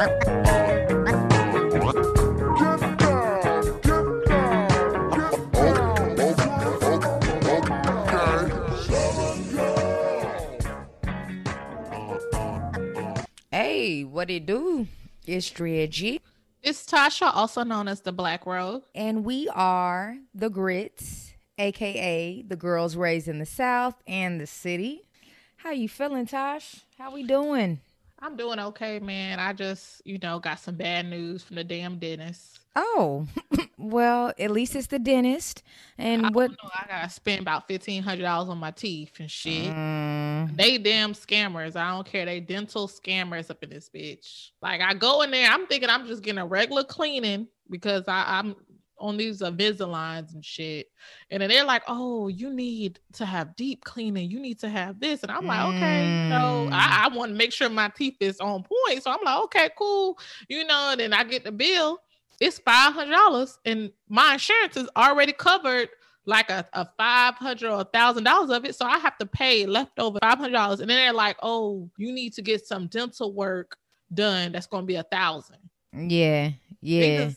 Hey, what it do? It's Drea G. It's Tasha, also known as the Black Rose. And we are the Grits, aka the girls raised in the South and the city. How you feeling, Tosh? How we doing? I'm doing okay, man. I just, you know, got some bad news from the damn dentist. Oh, well, at least it's the dentist. And I what? don't know, I gotta spend about fifteen hundred dollars on my teeth and shit. Mm, They damn scammers. I don't care. They dental scammers up in this bitch. Like I go in there, I'm thinking I'm just getting a regular cleaning because I, I'm on these Invisaligns and shit. And then they're like, "Oh, you need to have deep cleaning. You need to have this." And I'm like, "Okay, you know, I, mm. I want to make sure my teeth is on point." So I'm like, "Okay, cool." You know, and then I get the bill. It's five hundred dollars, and my insurance is already covered like a, a five hundred or a thousand dollars of it. So I have to pay leftover five hundred dollars. And then they're like, oh, you need to get some dental work done. That's gonna be a thousand. yeah, yeah.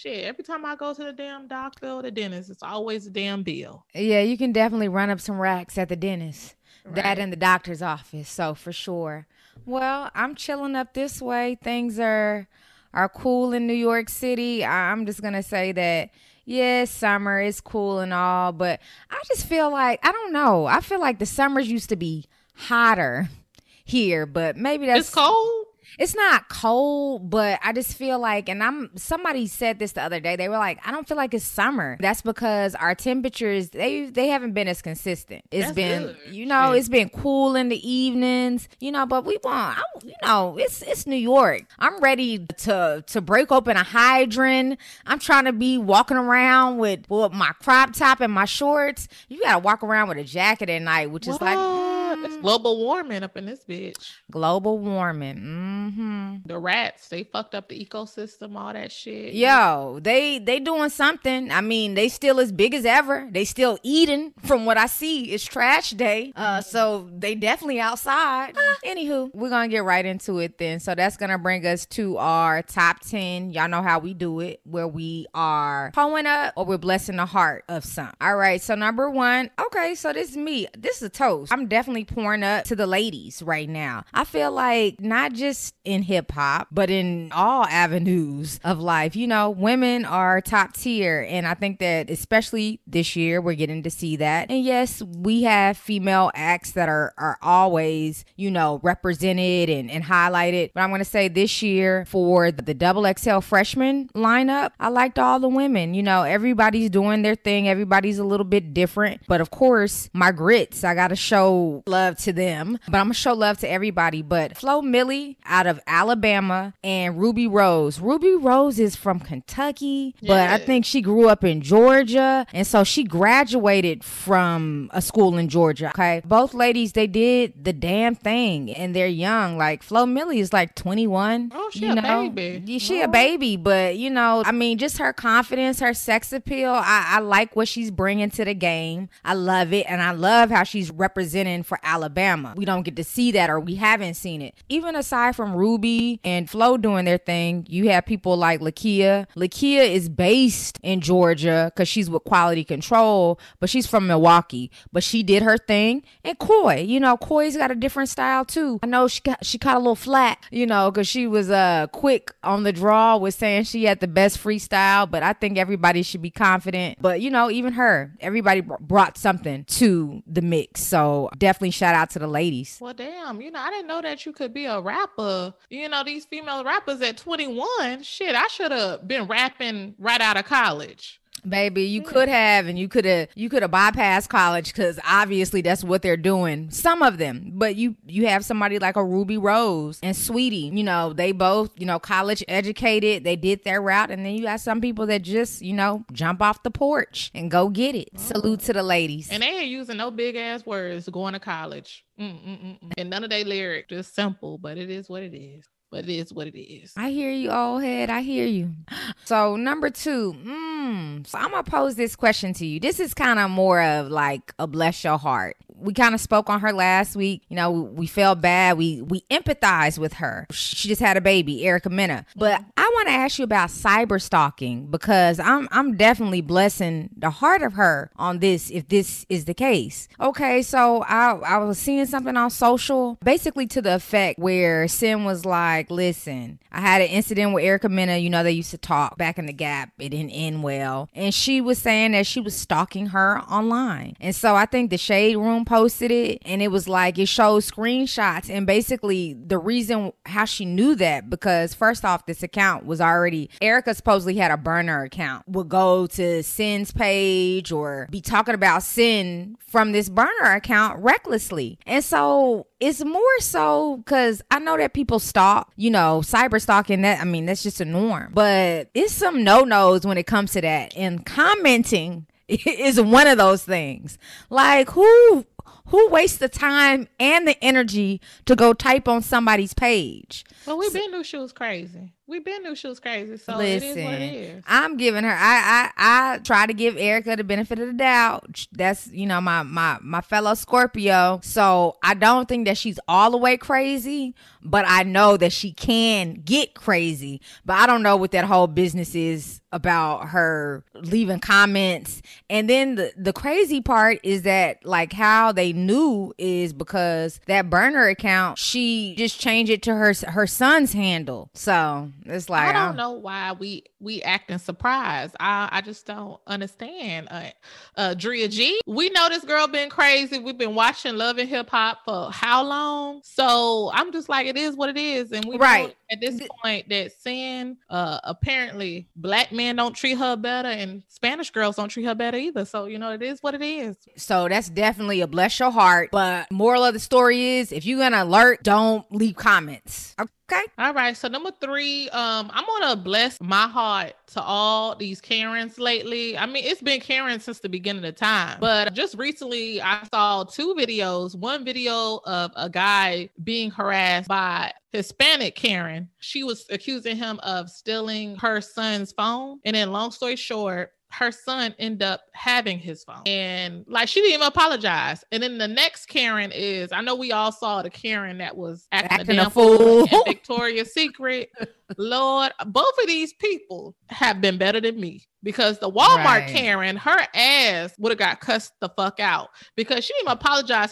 Shit, every time I go to the damn doctor or the dentist, it's always a damn bill. Yeah, you can definitely run up some racks at the dentist. That Right. in the doctor's office. So for sure. Well, I'm chilling up this way. Things are are cool in New York City. I'm just gonna say that yes, summer is cool and all, but I just feel like I don't know. I feel like the summers used to be hotter here, but maybe that's it's cold. It's not cold, but I just feel like, and I'm somebody said this the other day. They were like, I don't feel like it's summer. That's because our temperatures they they haven't been as consistent. It's That's been, good. you know, Shit. it's been cool in the evenings, you know. But we want, I, you know, it's it's New York. I'm ready to to break open a hydrant. I'm trying to be walking around with with my crop top and my shorts. You gotta walk around with a jacket at night, which is like? It's global warming up in this bitch. global warming. hmm The rats, they fucked up the ecosystem, all that shit. Yo, they they doing something. I mean, they still as big as ever. They still eating. From what I see, it's trash day. Uh, so they definitely outside. Anywho, we're gonna get right into it then. So that's gonna bring us to our top ten. Y'all know how we do it, where we are pulling up or we're blessing the heart of some. All right. So number one. Okay. So this is me. This is a toast. I'm definitely pouring up to the ladies right now. I feel like not just in hip hop, but in all avenues of life. You know, women are top tier. And I think that especially this year, we're getting to see that. And yes, we have female acts that are, are always, you know, represented and, and highlighted. But I'm going to say this year for the double XL freshman lineup, I liked all the women. You know, everybody's doing their thing, everybody's a little bit different. But of course, my grits, I got to show love to them. But I'm to show love to everybody. But Flo Milli out of Alabama and Rubi Rose. Rubi Rose is from Kentucky, but I think she grew up in Georgia. And so she graduated from a school in Georgia. Okay. Both ladies, they did the damn thing and they're young. Like Flo Milli is like 21. Oh, she you a know? baby. Yeah, she a Oh. baby, but you know, I mean, just her confidence, her sex appeal. I, I like what she's bringing to the game. I love it. And I love how she's representing for Alabama. We don't get to see that or we haven't seen it. Even aside from Rubi and Flo doing their thing, you have people like Lakeyah. Lakeyah is based in Georgia because she's with quality control, but she's from Milwaukee. But she did her thing. And Coi, you know, Coi's got a different style too. I know she got she caught a little flat, you know, because she was uh quick on the draw with saying she had the best freestyle. But I think everybody should be confident. But you know, even her, everybody br- brought something to the mix. So definitely shout out to the ladies. Well, damn, you know, I didn't know that you could be a rapper. You know, these female rappers at 21. Shit, I should have been rapping right out of college. Baby, you hmm. could have, and you could have, you could have bypassed college because obviously that's what they're doing. Some of them, but you, you have somebody like a Rubi Rose and Saweetie. You know, they both, you know, college educated. They did their route, and then you got some people that just, you know, jump off the porch and go get it. Oh. Salute to the ladies. And they ain't using no big ass words going to college. Mm-mm-mm. And none of they lyric, just simple, but it is what it is. But it is what it is. I hear you, old head. I hear you. So number two, mm, so I'm gonna pose this question to you. This is kind of more of like a bless your heart. we kind of spoke on her last week. You know, we, we felt bad. We we empathized with her. She just had a baby, Erica Mena. But I want to ask you about cyber stalking because I'm I'm definitely blessing the heart of her on this if this is the case. Okay, so I I was seeing something on social basically to the effect where Cyn was like, "Listen, I had an incident with Erica Mena. You know, they used to talk back in the gap. It didn't end well, and she was saying that she was stalking her online. And so I think the Shade Room posted it, and it was like it shows screenshots and basically the reason how she knew that because first off, this account was already Erica supposedly had a burner account. Would go to Cyn's page or be talking about Sin from this burner account recklessly. And so it's more so because I know that people stalk, you know, cyber stalking that I mean that's just a norm. But it's some no-nos when it comes to that. And commenting is one of those things. Like who who wastes the time and the energy to go type on somebody's page? Well, we've been knew she was crazy. We've been knew she was crazy. So Listen, it is what it is. I'm giving her I, I I try to give Erica the benefit of the doubt. That's you know my my my fellow Scorpio. So I don't think that she's all the way crazy, but I know that she can get crazy. But I don't know what that whole business is about her leaving comments. And then the the crazy part is that like how they knew is because that burner account, she just changed it to her her son's handle. So it's like I don't know why we we acting surprised. I I just don't understand. Uh, uh Drea G, we know this girl been crazy. We've been watching Love and Hip Hop for how long? So I'm just like, it is what it is, and we right at this point that saying uh apparently black men don't treat her better and Spanish girls don't treat her better either. So you know, it is what it is. So that's definitely a bless your heart. But moral of the story is, if you're gonna alert, don't leave comments. Okay. All right. So number three, um, I'm gonna bless my heart to all these Karens lately. I mean, it's been Karen since the beginning of time, but just recently I saw two videos. One video of a guy being harassed by Hispanic Karen. She was accusing him of stealing her son's phone. And then long story short, her son end up having his phone. And like she didn't even apologize. And then the next karen is i know we all saw the karen that was acting, acting a, fool, fool. victoria's secret. Lord both of these people have been better than me because the Walmart right. Karen, her ass would have got cussed the fuck out because she didn't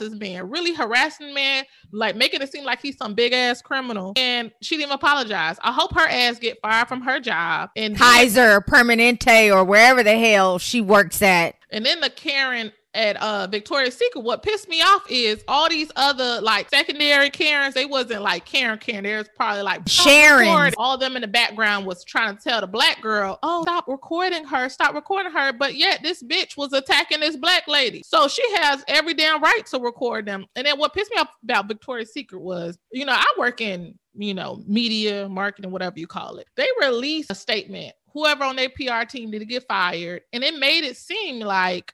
as being really harassing man, like making it seem like he's some big ass criminal, and she didn't apologize. I hope her ass get fired from her job and Kaiser Permanente or wherever the hell she works at. And then the Karen at uh Victoria's Secret, what pissed me off is all these other like secondary Karens, they wasn't like Karen Karen. There's probably like Sharon. All of them in the background was trying to tell the black girl, oh, stop recording her, stop recording her. But yet this bitch was attacking this black lady. So she has every damn right to record them. And then what pissed me off about Victoria's Secret was, you know, I work in, you know, media, marketing, whatever you call it. They released a statement. Whoever on their PR team did get fired. And it made it seem like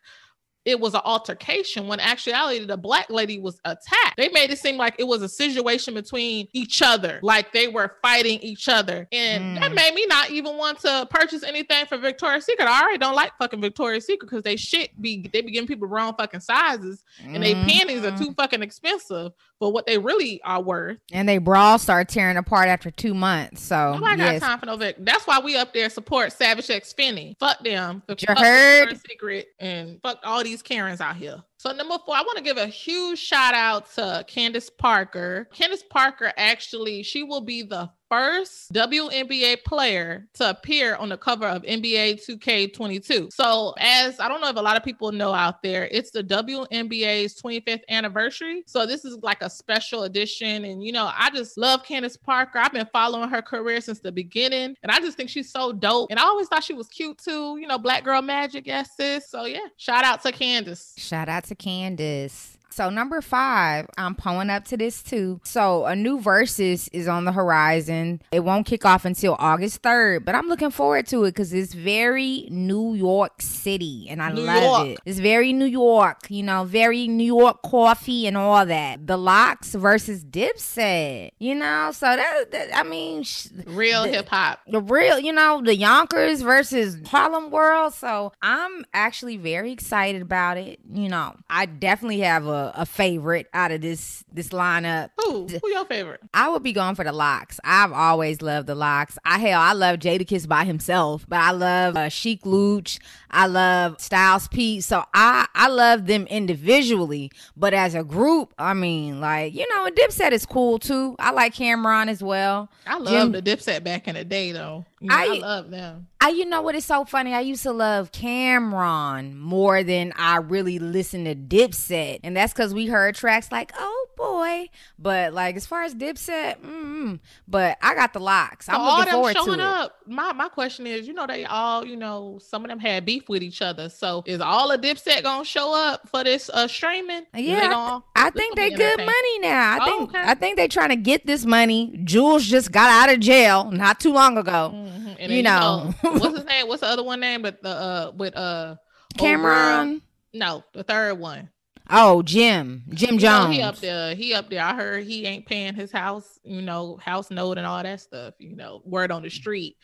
it was an altercation when actuality the black lady was attacked. They made it seem like it was a situation between each other, like they were fighting each other. And mm. that made me not even want to purchase anything for Victoria's Secret. I already don't like fucking Victoria's Secret because they shit be they be giving people wrong fucking sizes and mm. they panties are too mm-hmm. fucking expensive for what they really are worth. And they brawl start tearing apart after two months. So Nobody yes. got time for no Vic. That's why we up there support Savage X Fenty. Fuck them. You heard? Secret and fuck all these Karens out here. So number four, I want to give a huge shout out to Candace Parker. Candace Parker actually, she will be the first WNBA player to appear on the cover of NBA 2K22. So, as I don't know if a lot of people know out there, it's the WNBA's 25th anniversary. So, this is like a special edition. And, you know, I just love Candace Parker. I've been following her career since the beginning. And I just think she's so dope. And I always thought she was cute too. You know, Black Girl Magic, yes, sis. So, yeah, shout out to Candace. Shout out to Candace. So number five, I'm pulling up to this too. So a new Verzuz is on the horizon. It won't kick off until August 3rd, but I'm looking forward to it because it's very New York City and I new love York. it. It's very New York, you know, very New York coffee and all that. The LOX versus Dipset, you know, so that, that I mean, real hip hop. The real, you know, the Yonkers versus Harlem World. So I'm actually very excited about it. You know, I definitely have a a, a favorite out of this this lineup. Who? Who your favorite? I would be going for the LOX. I've always loved the LOX. I hell, I love Jadakiss by himself, but I love uh, Sheek Louch. I love Styles P. So I I love them individually, but as a group, I mean, like you know, Dipset is cool too. I like Cam'ron as well. I love the Dipset back in the day though. I, I love them. I, you know what is so funny? I used to love Cam'ron more than I really listened to Dipset, and that's because we heard tracks like "Oh Boy," but like as far as Dipset, mm, but I got the LOX. I'm all looking forward showing to up. It. My my question is, you know, they all, you know, some of them had beef with each other. So is all of Dipset gonna show up for this uh streaming? Yeah, I, I think they good money now. I oh, think okay. I think they trying to get this money. Juelz just got out of jail not too long ago. Mm-hmm. You know, you know what's his name? What's the other one name? But the uh with uh Cam'ron. No, the third one. Oh, Jim, Jim Jones. Know, he up there. He up there. I heard he ain't paying his house, you know, house note and all that stuff. You know, word on the street.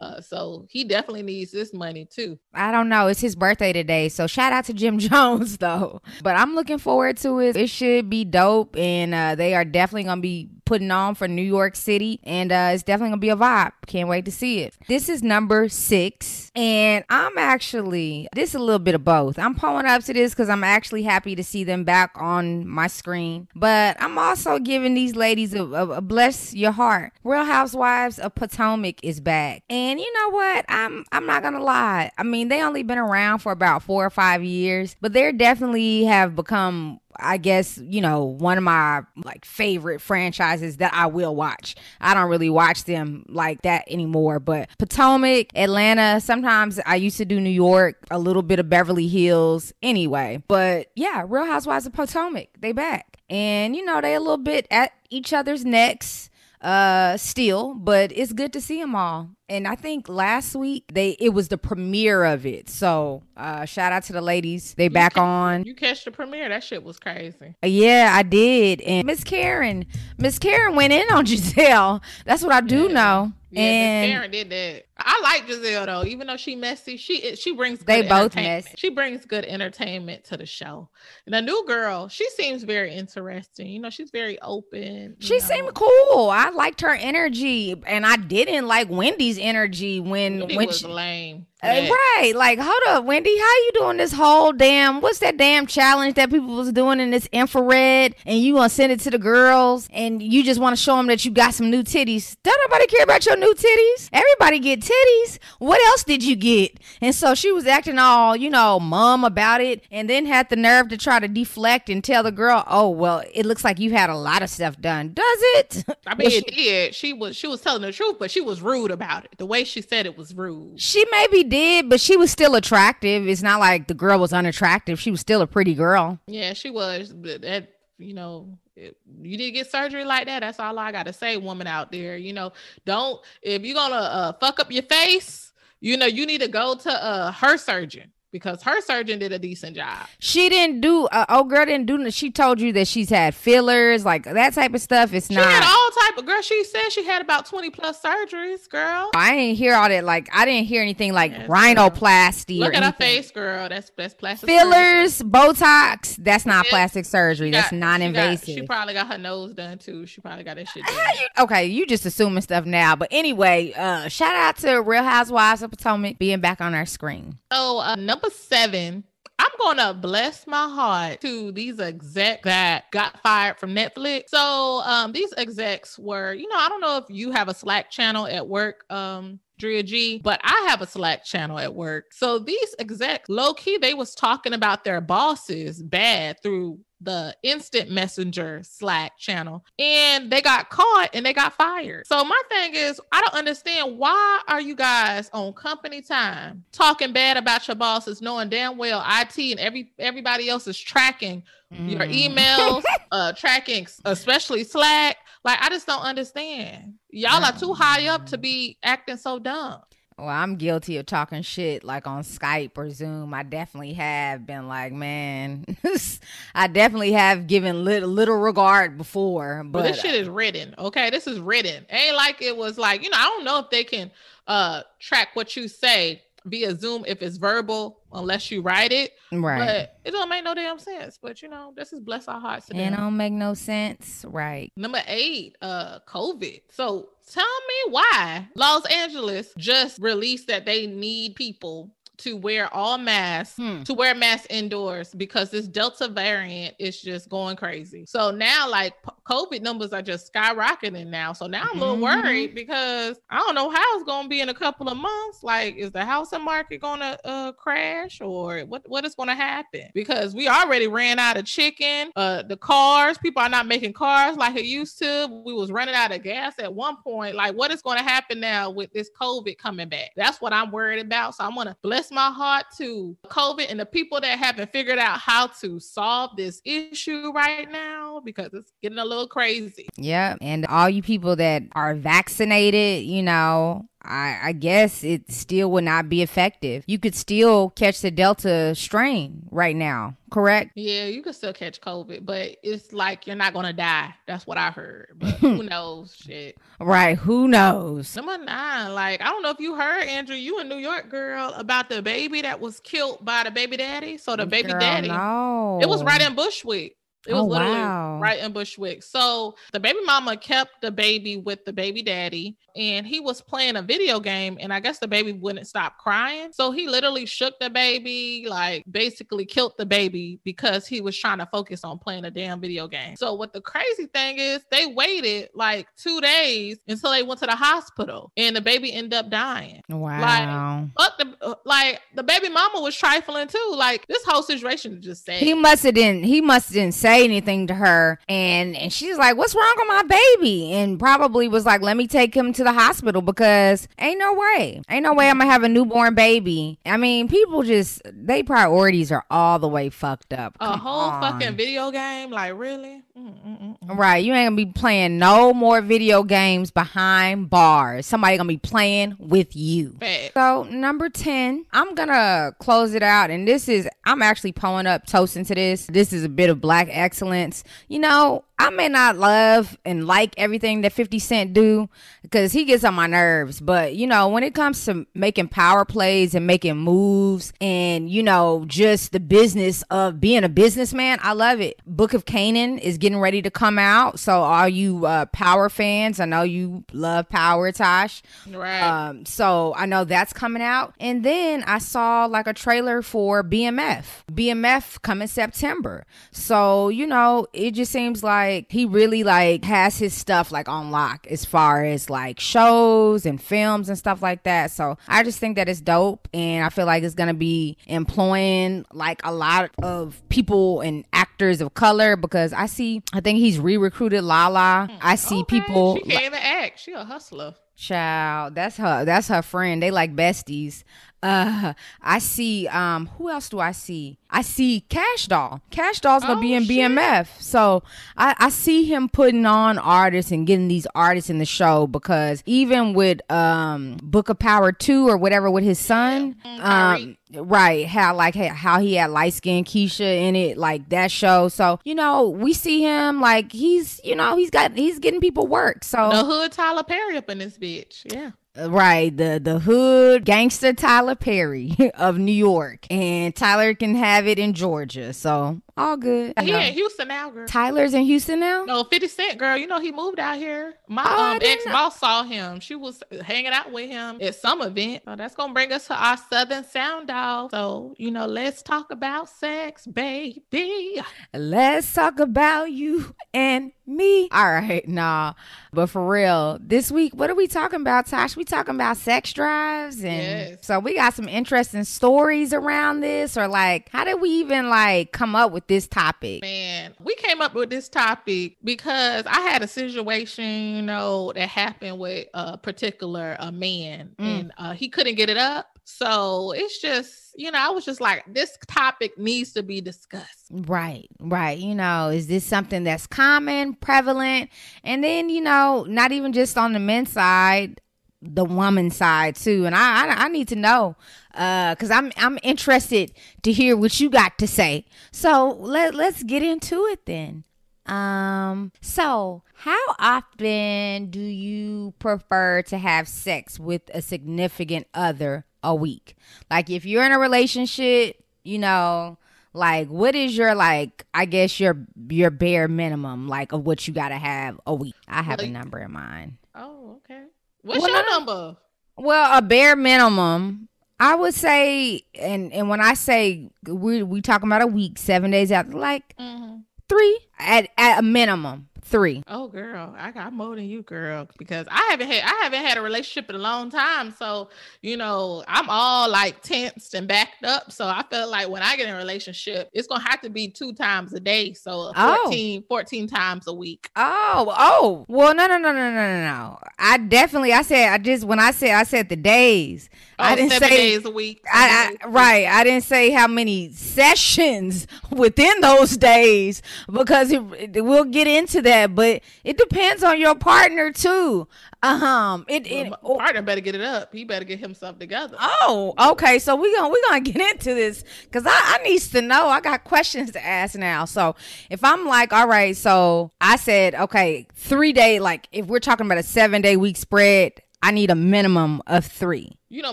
Uh, so he definitely needs this money too. I don't know. It's his birthday today, so shout out to Jim Jones though. But I'm looking forward to it. It should be dope, and uh, they are definitely gonna be putting on for New York City, and uh, it's definitely gonna be a vibe. Can't wait to see it. This is number six, and I'm actually this is a little bit of both. I'm pulling up to this because I'm actually happy to see them back on my screen, but I'm also giving these ladies a, a, a bless your heart. Real Housewives of Potomac is back, and you know what? I'm I'm not gonna lie. I mean, they only been around for about four or five years, but they definitely have become I guess, you know, one of my like favorite franchises that I will watch. I don't really watch them like that anymore, but Potomac, Atlanta, sometimes I used to do New York, a little bit of Beverly Hills anyway. But yeah, Real Housewives of Potomac, they back. And you know, they a little bit at each other's necks uh still but it's good to see them all. And i think last week they it was the premiere of it. So uh shout out to the ladies. They you back catch, on. you catch the premiere. That shit was crazy. Uh, yeah i did. And miss karen miss karen went in on Gizelle. that's what i do yeah. know yeah, and Karen did that. I like Gizelle though, even though she messy. She she brings they both messy. She brings good entertainment to the show. And the new girl, she seems very interesting. You know, she's very open. She know. seemed cool. I liked her energy, and I didn't like Wendy's energy when Wendy when was she, lame. Right. Like, hold up, Wendy, how you doing this whole damn what's that damn challenge that people was doing in this infrared and you want to send it to the girls and you just want to show them that you got some new titties. Don't nobody care about your new titties. Everybody get titties. What else did you get? And so she was acting all, you know, mum about it and then had the nerve to try to deflect and tell the girl, "Oh, well, it looks like you had a lot of stuff done." Does it? I mean, it did. She was she was telling the truth, but she was rude about it. The way she said it was rude. She maybe did did, but she was still attractive. It's not like the girl was unattractive. She was still a pretty girl. Yeah, she was. But that, you know, it, you did get surgery like that. That's all I got to say, woman out there. You know, don't, if you're going to uh, fuck up your face, you know, you need to go to uh, her surgeon because her surgeon did a decent job. She didn't do. Uh, oh, girl didn't do. She told you that she's had fillers, like that type of stuff. It's she not She had all type of girl. She said she had about twenty plus surgeries, girl. I didn't hear all that. Like I didn't hear anything like yes, rhinoplasty. Look at anything. her face, girl. That's that's plastic fillers, surgery. Botox. That's not plastic surgery. Got, that's non-invasive. She, got, she, probably got her nose done too. She probably got that shit. Done. You, okay, you just assuming stuff now. But anyway, uh, shout out to Real Housewives of Potomac being back on our screen. So uh, number seven I'm gonna bless my heart to these execs that got fired from Netflix. So um, these execs were, you know, I don't know if you have a Slack channel at work. Um, Drea G, but I have a Slack channel at work. So these execs, low key, they was talking about their bosses bad through the instant messenger Slack channel and they got caught and they got fired. So my thing is, I don't understand why are you guys on company time talking bad about your bosses, knowing damn well IT and every everybody else is tracking mm. your emails, uh tracking especially Slack. Like I just don't understand. Y'all are too high up to be acting so dumb. Well, I'm guilty of talking shit like on Skype or Zoom. I definitely have been like, man, I definitely have given little, little regard before. But well, this shit is written. Okay, this is written. Ain't like it was like you know. I don't know if they can uh track what you say via Zoom if it's verbal, unless you write it. Right. But it don't make no damn sense. But you know, this is bless our hearts. Today. It don't make no sense. Right. Number eight, uh, COVID. So tell me why Los Angeles just released that they need people to wear all masks, hmm. to wear masks indoors because this Delta variant is just going crazy. So now, like COVID numbers are just skyrocketing now. So now I'm a little mm-hmm. worried because I don't know how it's going to be in a couple of months. Like, is the housing market going to uh, crash or what? What is going to happen? Because we already ran out of chicken. Uh, the cars, people are not making cars like it used to. We was running out of gas at one point. Like, what is going to happen now with this COVID coming back? That's what I'm worried about. So I'm bless bless my heart to COVID and the people that haven't figured out how to solve this issue right now because it's getting a little crazy. Yeah. And all you people that are vaccinated, you know, I, I, guess it still would not be effective. You could still catch the Delta strain right now, correct? Yeah, you could still catch COVID, but it's like you're not gonna die. That's what I heard. But who knows? Shit. Right. Who knows? Number nine, like I don't know if you heard, Andrew, you in New York, girl, about the baby that was killed by the baby daddy. So the baby girl, daddy, no. it was right in Bushwick. It was oh, literally wow. right in Bushwick. So the baby mama kept the baby with the baby daddy, and he was playing a video game, and I guess the baby wouldn't stop crying. So he literally shook the baby, like basically killed the baby because he was trying to focus on playing a damn video game. So what the crazy thing is, they waited like two days until they went to the hospital, and the baby ended up dying. Wow. Like, fuck the, uh, like the baby mama was trifling too. Like this whole situation is just sad. He must have didn't. He must didn't say say anything to her. And and she's like what's wrong with my baby? And probably was like let me take him to the hospital because ain't no way. Ain't no way i'm gonna have a newborn baby. I mean people just they priorities are all the way fucked up. Come a whole on. fucking video game? Like really Mm-mm-mm. right you ain't gonna be playing no more video games behind bars somebody gonna be playing with you so number 10 i'm gonna close it out and this is i'm actually pulling up toasting to this this is a bit of black excellence. You know, I may not love and like everything that 50 Cent do because he gets on my nerves, but you know, when it comes to making power plays and making moves and you know, just the business of being a businessman, I love it. Book of Kanan is getting ready to come out, so all you uh, Power fans, I know you love Power, Tosh. Right. Um, so I know that's coming out, and then I saw like a trailer for BMF. BMF coming September, so you know, it just seems like like he really like has his stuff like on lock as far as like shows and films and stuff like that. So I just think that it's dope and I feel like it's gonna be employing like a lot of people and actors of color because I see I think he's re-recruited Lala. I mm. see okay. people She can't even act. She a hustler. Child, that's her. That's her friend. They like besties. Uh, I see. Um, who else do I see? I see Kash Doll. Kash Doll's gonna oh, be in shit. BMF. So I, I see him putting on artists and getting these artists in the show because even with um Book of Power two or whatever with his son, yeah. um, right? How like how he had light skin Keisha in it, like that show. So you know we see him like he's you know he's got he's getting people work. So the hood Tyler Perry up in this bitch, yeah. Right, the the hood gangster Tyler Perry of New York, and Tyler can have it in Georgia. So all good. He in Houston now, girl. Tyler's in Houston now. No, Fifty Cent, girl. You know he moved out here. My oh, um, ex boss saw him. She was hanging out with him at some event. So that's gonna bring us to our Southern Sound-Off. So you know, let's talk about sex, baby. Let's talk about you and me. All right, nah. But for real, this week, what are we talking about, Tosh? We talking about sex drives, and yes. so we got some interesting stories around this, or like, how did we even like come up with this topic? Man, we came up with this topic because I had a situation, you know, that happened with a particular a man, mm. and uh, he couldn't get it up. So it's just, you know, I was just like, this topic needs to be discussed. Right, right. You know, is this something that's common, prevalent? And then, you know, not even just on the men's side, the woman side too. And I, I, I need to know uh, because uh, I'm I'm interested to hear what you got to say. So let let's get into it then. Um, so how often do you prefer to have sex with a significant other a week. Like if you're in a relationship, you know, like what is your like I guess your your bare minimum like of what you gotta have a week. I have Like- a number in mind. Oh, okay. What's Well, your no. number? Well, a bare minimum, I would say, and and when I say we we talking about a week, seven days out, like hmm three at at a minimum, three. Oh, girl, I got more than you, girl, because I haven't had I haven't had a relationship in a long time. So you know, I'm all like tensed and backed up. So I feel like when I get in a relationship, it's gonna have to be two times a day. So Oh. 14, 14 times a week. Oh, oh, well, no, no, no, no, no, no, no. I definitely, I said, I just when I said, I said the days. Oh, I didn't seven say days a week. I, I days a week. right. I didn't say how many sessions within those days because it, it- we'll get into that. But it depends on your partner too. Um, it, it my partner better get it up. He better get himself together. Oh, okay. So we gonna we gonna get into this because I, I needs to know. I got questions to ask now. So if I'm like, all right, so I said, okay, three day. Like if we're talking about a seven day week spread, I need a minimum of three. You know,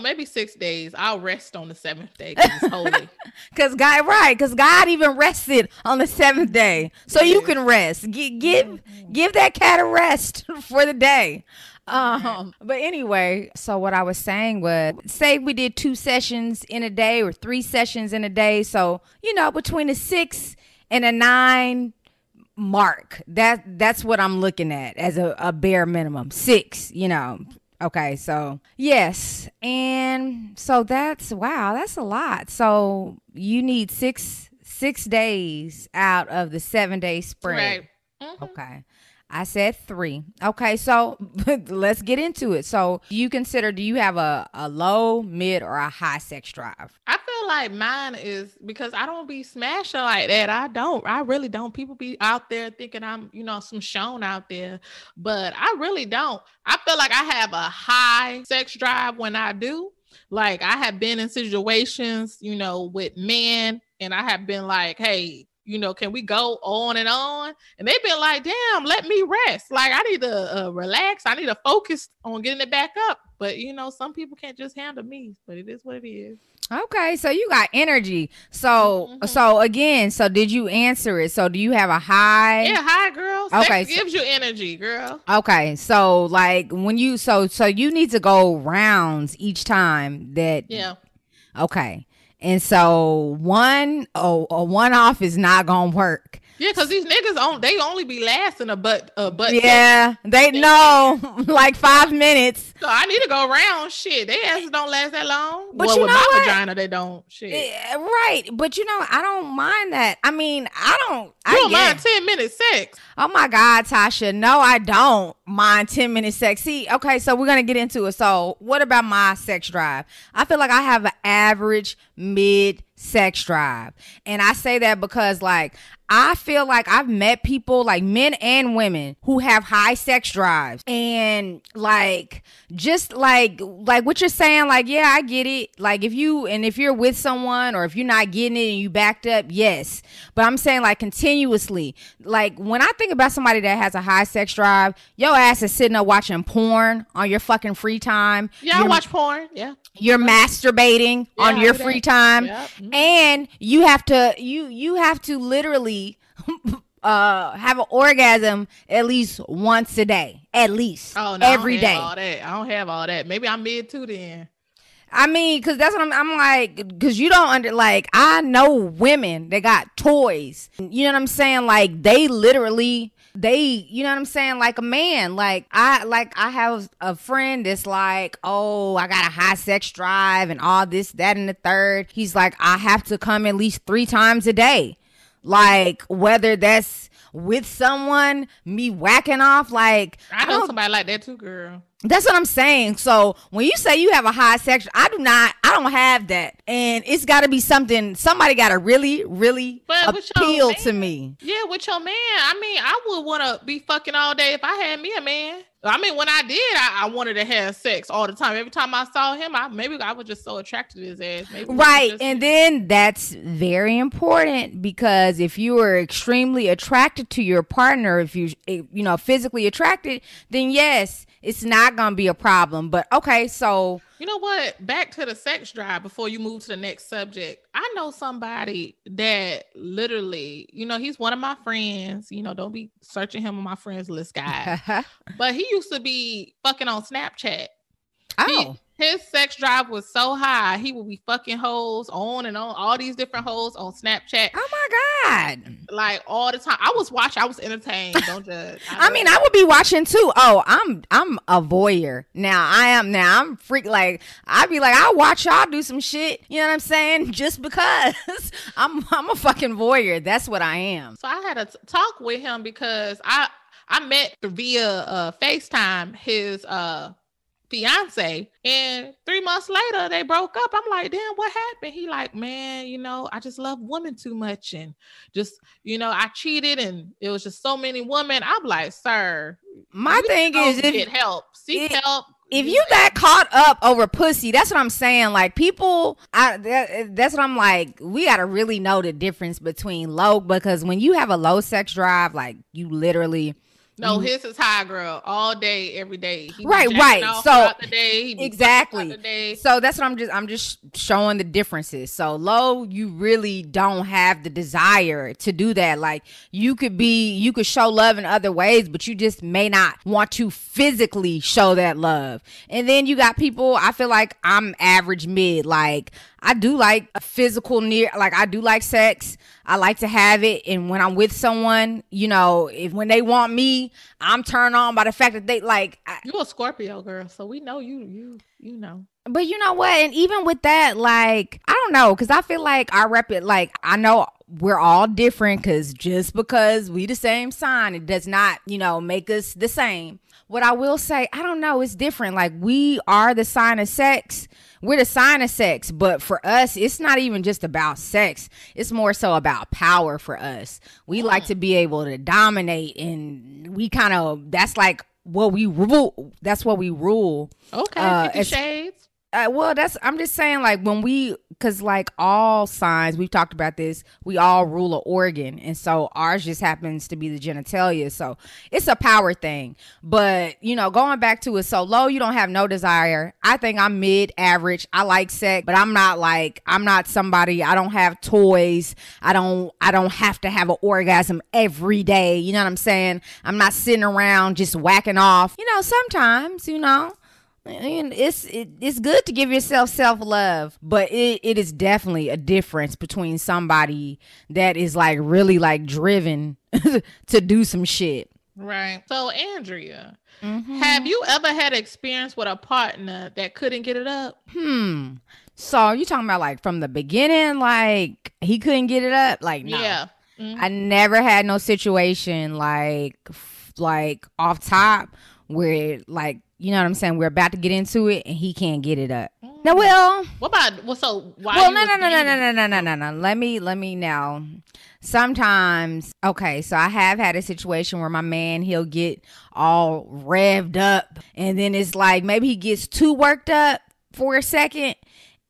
maybe six days. I'll rest on the seventh day because it's holy. Cause God, right? Cause God even rested on the seventh day, so you can rest. Give give give that cat a rest for the day. Um, but anyway, so what I was saying was, say we did two sessions in a day or three sessions in a day, so you know between a six and a nine mark. That that's what I'm looking at as a, a bare minimum. Six, you know. Okay, so yes. And so that's wow, that's a lot. So you need six six days out of the seven day spread. right. Mhm. Okay. I said three. Okay, so let's get into it. So you consider do you have a, a low, mid, or a high sex drive? I like mine is because I don't be smashing like that. I don't. I really don't. People be out there thinking I'm, you know, some shown out there, but I really don't. I feel like I have a high sex drive when I do. Like I have been in situations, you know, with men, and I have been like, hey, you know, can we go on and on? And they've been like, damn, let me rest. Like I need to uh, relax. I need to focus on getting it back up. But you know, some people can't just handle me. But it is what it is. Okay, so you got energy. So Mhm. so again, so did you answer it? So do you have a high? Yeah, hi, girl. Sex Okay, so- gives you energy, girl. Okay, so like when you so so you need to go rounds each time that Yeah. okay. And so one oh a one off is not gonna work. Yeah, because these niggas on they only be lasting a butt a butt. Yeah, they know like five minutes. So I need to go around. Shit, they asses don't last that long. But well, you with know my what? vagina, they don't. Shit. Right, but you know I don't mind that. I mean I don't. you I don't mind ten minutes sex. Oh my God, Tasha. No, I don't mind 10 minutes sex. See, okay, so we're going to get into it. So, what about my sex drive? I feel like I have an average mid sex drive. And I say that because, like, I feel like I've met people, like men and women, who have high sex drives. And, like, just like, like what you're saying, like, yeah, I get it. Like, if you, and if you're with someone or if you're not getting it and you backed up, yes. But I'm saying, like, continuously. Like, when I think about somebody that has a high sex drive, your ass is sitting up watching porn on your fucking free time. Yeah, I You're- watch porn. Yeah. You're masturbating Yeah, on your free time. Yep. Mhm. And you have to you you have to literally uh have an orgasm at least once a day. At least. Oh no, every I day. all that. I don't have all that. Maybe I'm mid too then. I mean, cause that's what I'm. I'm like, cause you don't under like. I know women that got toys. You know what I'm saying? Like they literally, they. You know what I'm saying? Like a man. Like I, like I have a friend that's like, oh, I got a high sex drive and all this, that, and the third. He's like, I have to come at least three times a day. Like whether that's with someone, me whacking off. Like I know don't- somebody like that too, girl. that's what I'm saying. So when you say you have a high sex, I do not. I don't have that, and it's got to be something. Somebody got to really, really But appeal man- to me. Yeah, with your man. I mean, I would want to be fucking all day if I had me a man. I mean, when I did, I, I wanted to have sex all the time. Every time I saw him, I maybe I was just so attracted to his ass. Maybe Right, just- and then that's very important because if you are extremely attracted to your partner, if you if, you know physically attracted, then yes, it's not gonna be a problem. But okay, so you know what? Back to the sex drive before you move to the next subject. I know somebody that literally, you know, he's one of my friends. You know, don't be searching him on my friends list, guy. but he used to be fucking on Snapchat. oh, His sex drive was so high, he would be fucking hoes on and on, all these different hoes on Snapchat, oh my god. like all the time. I was watching, I was entertained. Don't judge. I mean, I would be watching too. Oh, I'm I'm a voyeur. Now I am now I'm freak like I'd be like, I'll watch y'all do some shit. You know what I'm saying? Just because I'm I'm a fucking voyeur. That's what I am. So I had a t- talk with him because I I met via uh, FaceTime his uh fiance and three months later they broke up. I'm like, damn, what happened? He like, man, you know, I just love women too much and just, you know, I cheated and it was just so many women. I'm like, sir, My thing is if get help, seek it- help. if you got caught up over pussy, that's what I'm saying. Like people, I that, that's what I'm like. We got to really know the difference between low because when you have a low sex drive, like you literally no, Mhm. his is high, girl, all day, every day. He Right, right. So- the day, he be fucking Exactly. the day. So that's what I'm just I'm just showing the differences. So low, you really don't have the desire to do that. Like you could be you could show love in other ways, but you just may not want to physically show that love. And then you got people, I feel like I'm average mid. Like I do like a physical near like I do like sex. I like to have it and when I'm with someone, you know, if when they want me, I'm turned on by the fact that they like I, You a Scorpio girl, so we know you. You you know. but you know what? And even with that, like, I don't know, because I feel like I rep it, like, I know we're all different, because just because we the same sign, it does not, you know, make us the same. What I will say, I don't know, it's different. Like, we are the sign of sex. We're the sign of sex, but for us, it's not even just about sex. It's more so about power for us. We like to be able to dominate, and we kind of, that's like what we rule. That's what we rule. Okay, Uh, it's- Shades. Uh, well, that's I'm just saying like when we because like all signs we've talked about this, we all rule an organ, and so ours just happens to be the genitalia. So it's a power thing. But you know, going back to it, so low, you don't have no desire. I think I'm mid average. I like sex, but I'm not like I'm not somebody. I don't have toys. I don't I don't have to have an orgasm every day. You know what I'm saying? I'm not sitting around just whacking off. You know, sometimes you know. And it's it, it's good to give yourself self love, but it, it is definitely a difference between somebody that is like really like driven to do some shit. Right. So Andrea, Mhm. have you ever had experience with a partner that couldn't get it up? Hmm. So you talking about like from the beginning, like he couldn't get it up? Like no. Yeah. Mhm. I never had no situation like f- like off top where like you know what I'm saying. We're about to get into it and he can't get it up. Mm. Now, well, What about well? So why? well, no, no, no, no, no, no, no, no, no, no. Let me, let me now. Sometimes, okay, so I have had a situation where my man he'll get all revved up, and then it's like maybe he gets too worked up for a second,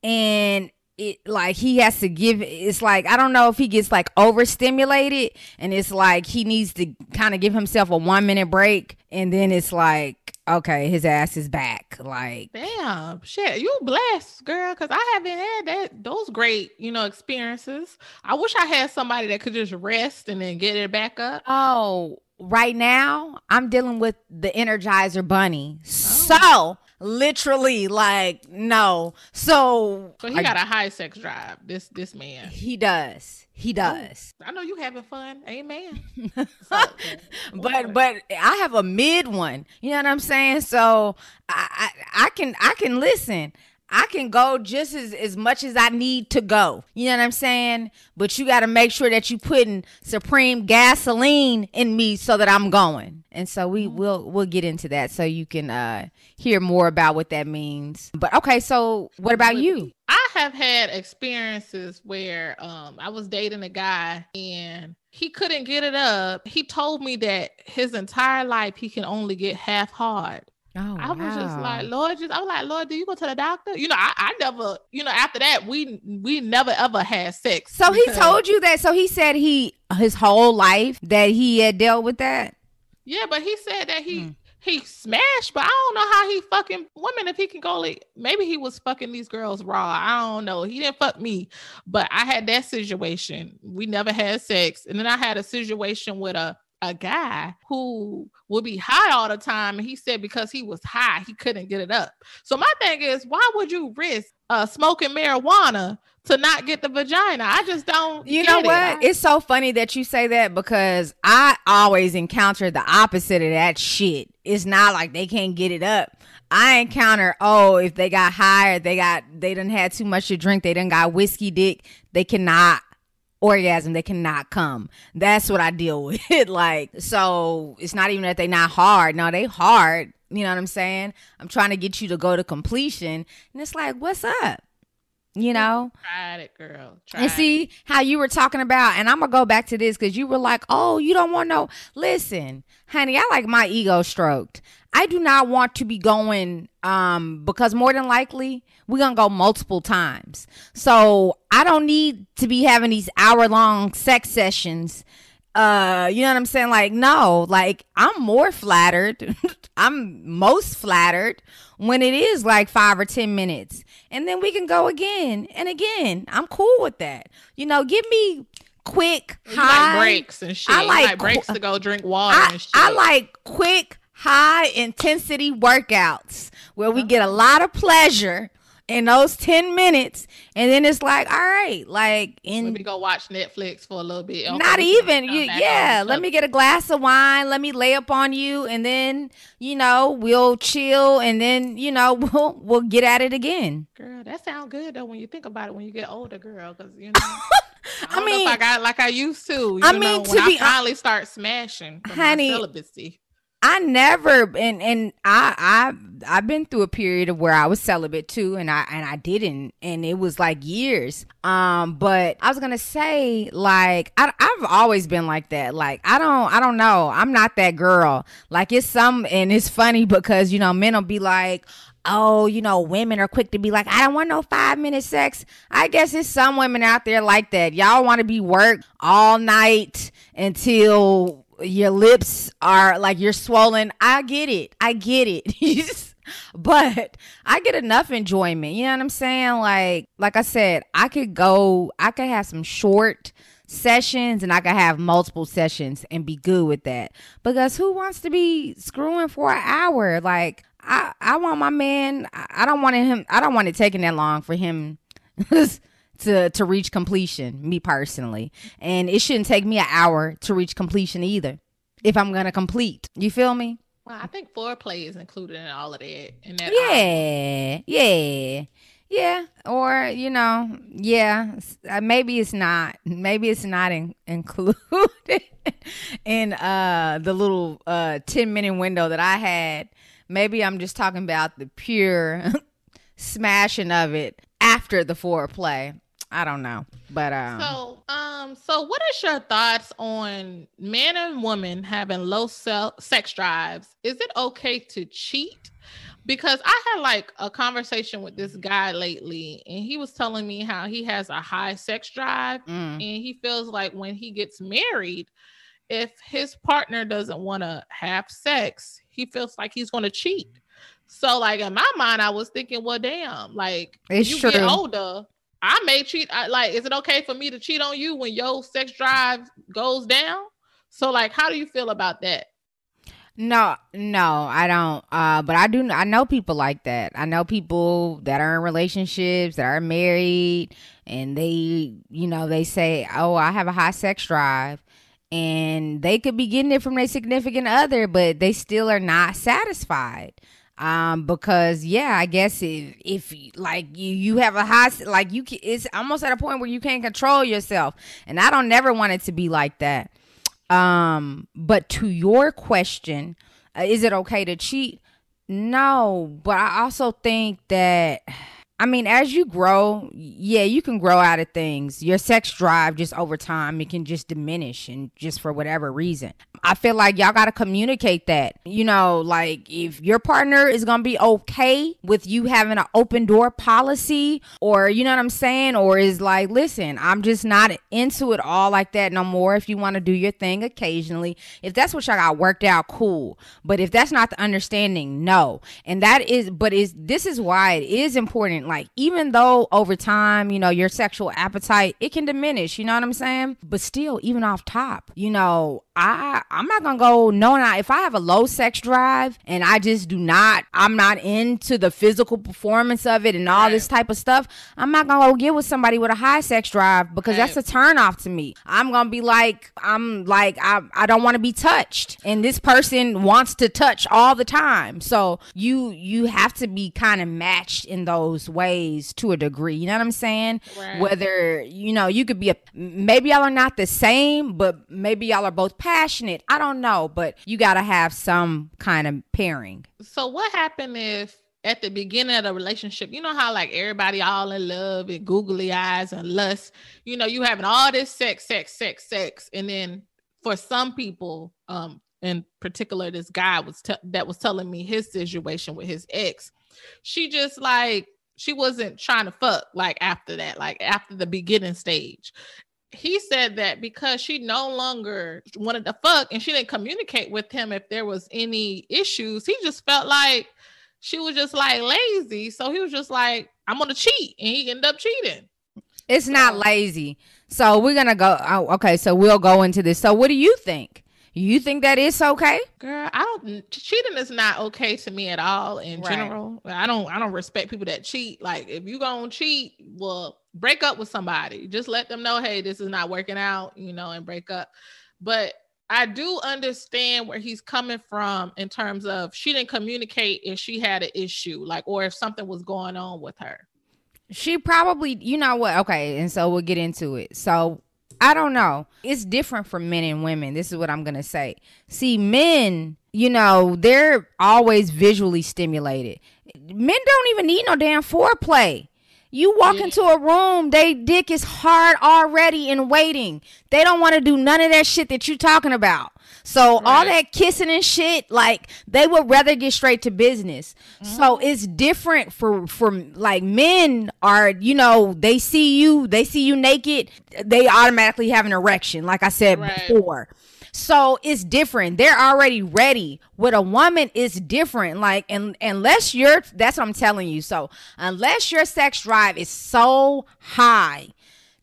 and it like he has to give. It's like I don't know if he gets like overstimulated, and it's like he needs to kind of give himself a one minute break, and then it's like okay, his ass is back, like. Damn, shit, you blessed, girl, because I haven't had that those great, you know, experiences. I wish I had somebody that could just rest and then get it back up. Oh, right now I'm dealing with the Energizer Bunny. Oh. So literally, like, no. So, So he I- got a high sex drive. This this man. he does. He does. I know you having fun, amen. but but I have a mid one. You know what I'm saying? So I I, I can I can listen. I can go just as, as much as I need to go. You know what I'm saying? But you got to make sure that you putting supreme gasoline in me so that I'm going. And so we will we'll get into that so you can uh hear more about what that means. But okay, so what about you? I have had experiences where um I was dating a guy and he couldn't get it up. He told me that his entire life he can only get half hard. Oh, I was just like, Lord, just I was like, Lord, do you go to the doctor? You know, I, I never, you know, after that, we we never ever had sex. So he told you that. So he said he his whole life that he had dealt with that. Yeah, but he said that he Hmm. He smashed, but I don't know how he fucking women if he can go like maybe he was fucking these girls raw. I don't know. He didn't fuck me, but I had that situation. We never had sex. And then I had a situation with a a guy who would be high all the time and he said because he was high he couldn't get it up so my thing is why would you risk uh, smoking marijuana to not get the vagina. I just don't you know it. what? I- it's so funny that you say that because i always encounter the opposite of that shit. It's not like they can't get it up. I encounter, oh, if they got or they got they didn't had too much to drink, they didn't got whiskey dick, they cannot orgasm they cannot come. That's what i deal with like so it's not even that they not hard. No they hard. You know what i'm saying? I'm trying to get you to go to completion. And it's like what's up you know? tried it girl. Tried and see how you were talking about and i'm gonna go back to this because you were like oh you don't want no listen honey i like my ego stroked. I do not want to be going um because more than likely we're gonna go multiple times. So i don't need to be having these hour long sex sessions uh you know what i'm saying? Like no like i'm more flattered. I'm most flattered when it is like five or ten minutes. And then we can go again and again. I'm cool with that. You know give me quick You high. like breaks and shit. I like like breaks qu- to go drink water I, and shit. I like quick high intensity workouts where we get a lot of pleasure in those 10 minutes and then it's like all right like in let me go watch netflix for a little bit Okay, not even you, yeah let me get a glass of wine let me lay up on you and then you know we'll chill and then you know we'll we'll get at it again Girl, that sounds good though when you think about it when you get older, girl. Because you know, I, I know mean- I got like I used to. You I know, mean, when to I be hon- finally start smashing, Honey, celibacy. I never and and I I I've been through a period of where I was celibate too and I and I didn't and it was like years um but I was going to say like I I've always been like that like I don't I don't know I'm not that girl like it's some and it's funny because you know men will be like oh, you know, women are quick to be like, I don't want no five minute sex. I guess it's some women out there like that. Y'all want to be worked all night until your lips are like you're swollen. I get it. I get it. but I get enough enjoyment. You know what I'm saying? Like, like I said, I could go, I could have some short sessions and I could have multiple sessions and be good with that. Because who wants to be screwing for an hour? Like, I, I want my man, I, don't want him, I don't want it taking that long for him to to reach completion, me personally. And it shouldn't take me an hour to reach completion either. If I'm gonna complete. You feel me? Well, I think foreplay is included in all of that. In that Yeah, yeah, yeah. Or you know, yeah. uh, Maybe it's not. Maybe it's not in, included in uh the little uh ten minute window that I had. Maybe I'm just talking about the pure smashing of it after the foreplay. I don't know, but um, So, um, so what is your thoughts on men and women having low self sex drives? Is it okay to cheat? Because I had like a conversation with this guy lately, and he was telling me how he has a high sex drive, mm, and he feels like when he gets married, if his partner doesn't want to have sex, he feels like he's going to cheat. So, like in my mind, I was thinking, well, damn, like It's you get true. older, I may cheat. I, like, is it okay for me to cheat on you when your sex drive goes down? So, like, how do you feel about that? No, no, I don't. Uh, but I do. I know people like that. I know people that are in relationships that are married, and they, you know, they say, "Oh, I have a high sex drive," and they could be getting it from their significant other, but they still are not satisfied. Um, because yeah, I guess if if like you you have a high like you can, it's almost at a point where you can't control yourself, and I don't never want it to be like that. Um, but to your question, uh, is it okay to cheat? No, but I also think that I mean, as you grow, yeah, you can grow out of things. Your sex drive just over time, it can just diminish and just for whatever reason. I feel like y'all got to communicate that. You know, like if your partner is going to be okay with you having an open door policy or you know what I'm saying or is like, "Listen, I'm just not into it all like that no more. If you want to do your thing occasionally, if that's what y'all got worked out, cool. But if that's not the understanding, no. And that is but is this is why it is important like even though over time, you know, your sexual appetite, it can diminish, you know what I'm saying? But still even off top, you know, I I'm not gonna go no not if I have a low sex drive and I just do not I'm not into the physical performance of it and all right. this type of stuff, I'm not gonna go get with somebody with a high sex drive because right. that's a turn off to me. I'm gonna be like I'm like I I don't want to be touched and this person wants to touch all the time. So you you have to be kind of matched in those ways to a degree. You know what I'm saying? Right. Whether you know you could be a maybe y'all are not the same, but maybe y'all are both passionate. I don't know, but you got to have some kind of pairing. So what happened if at the beginning of the relationship, you know how like everybody all in love and googly eyes and lust, you know, you having all this sex, sex, sex, sex, and then for some people, um, in particular, this guy was te- that was telling me his situation with his ex. She just like she wasn't trying to fuck like after that, like after the beginning stage he said that because she no longer wanted to fuck and she didn't communicate with him if there was any issues, he just felt like she was just like lazy. So he was just like, I'm gonna cheat, and he ended up cheating. It's not lazy. So we're gonna go. Oh, okay, so we'll go into this. So what do you think? You think that is okay? Girl, I don't cheating is not okay to me at all in right. general. I don't I don't respect people that cheat. Like if you gonna cheat, well, break up with somebody. Just let them know, hey, this is not working out, you know, and break up. But I do understand where he's coming from in terms of she didn't communicate if she had an issue, like or if something was going on with her. She probably, you know what? Okay, and so we'll get into it. So I don't know. It's different for men and women. This is what I'm going to say. See, men, you know, they're always visually stimulated. Men don't even need no damn foreplay. You walk into a room, they dick is hard already and waiting. They don't want to do none of that shit that you talking about. So right. all that kissing and shit, like they would rather get straight to business. Mm-hmm. So it's different for for like men are, you know, they see you, they see you naked, they automatically have an erection, like I said right. before. So it's different. They're already ready. With a woman, it's different. Like, and unless you're, that's what I'm telling you. So unless your sex drive is so high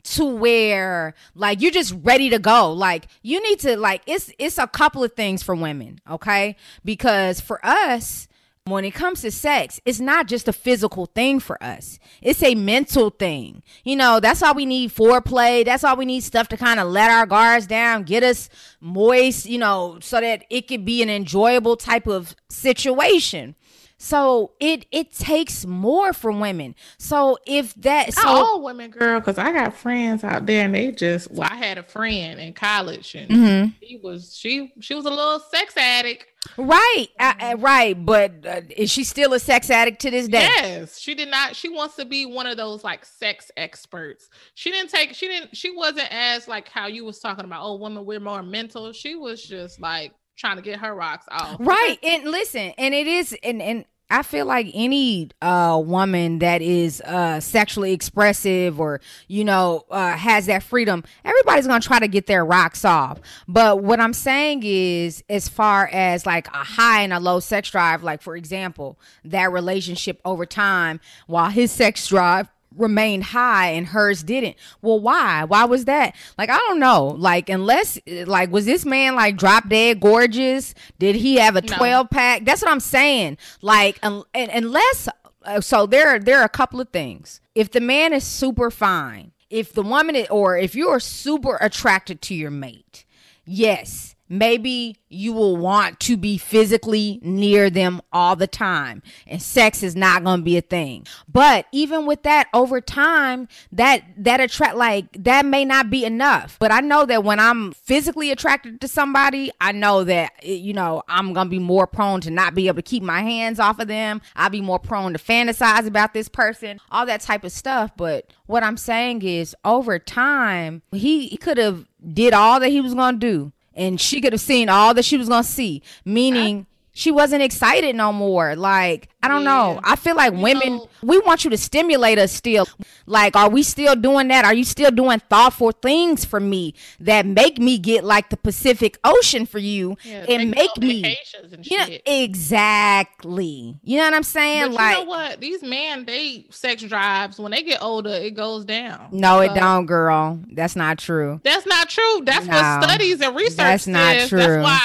to where like you're just ready to go like you need to like it's it's a couple of things for women okay because for us when it comes to sex, it's not just a physical thing for us. It's a mental thing. You know, that's why we need foreplay. That's why we need stuff to kind of let our guards down, get us moist, you know, so that it could be an enjoyable type of situation. So it it takes more for women. So if that so Not all women, girl, because I got friends out there and they just well, I had a friend in college and mm-hmm. he was she she was a little sex addict. Right, uh, right, but uh, is she still a sex addict to this day? Yes, she did not. She wants to be one of those like sex experts. She didn't take. She didn't. She wasn't as like how you was talking about. Oh, women, we're more mental. She was just like trying to get her rocks off. Right. And listen, and it is and and I feel like any uh, woman that is uh, sexually expressive or you know uh, has that freedom, everybody's gonna try to get their rocks off. But what I'm saying is, as far as like a high and a low sex drive, like for example, that relationship over time, while his sex drive remained high and hers didn't. Well, why? Why was that? Like, I don't know. Like, unless, like, was this man like drop dead gorgeous? Did he have a 12 no. pack? That's what I'm saying. Like, un- unless, uh, so there, there are a couple of things. If the man is super fine, if the woman, is, or if you're super attracted to your mate, yes, maybe you will want to be physically near them all the time and sex is not going to be a thing. But even with that over time that that attract like that may not be enough. But i know that when i'm physically attracted to somebody i know that eh, you know i'm going to be more prone to not be able to keep my hands off of them. I'll be more prone to fantasize about this person all that type of stuff. But what i'm saying is over time he could have did all that he was going to do and she could have seen all that she was gonna see. Meaning she wasn't excited no more. Like, I don't know. I feel like You women, know- we want you to stimulate us still. Like, are we still doing that? Are you still doing thoughtful things for me that make me get like the Pacific Ocean for you Yeah, and make me, you know, shit. exactly. You know what I'm saying? But like, you know what? These men, they sex drives. When they get older, it goes down. no, it don't, girl. That's not true. That's not true. That's No, what studies and research that's not true. That's why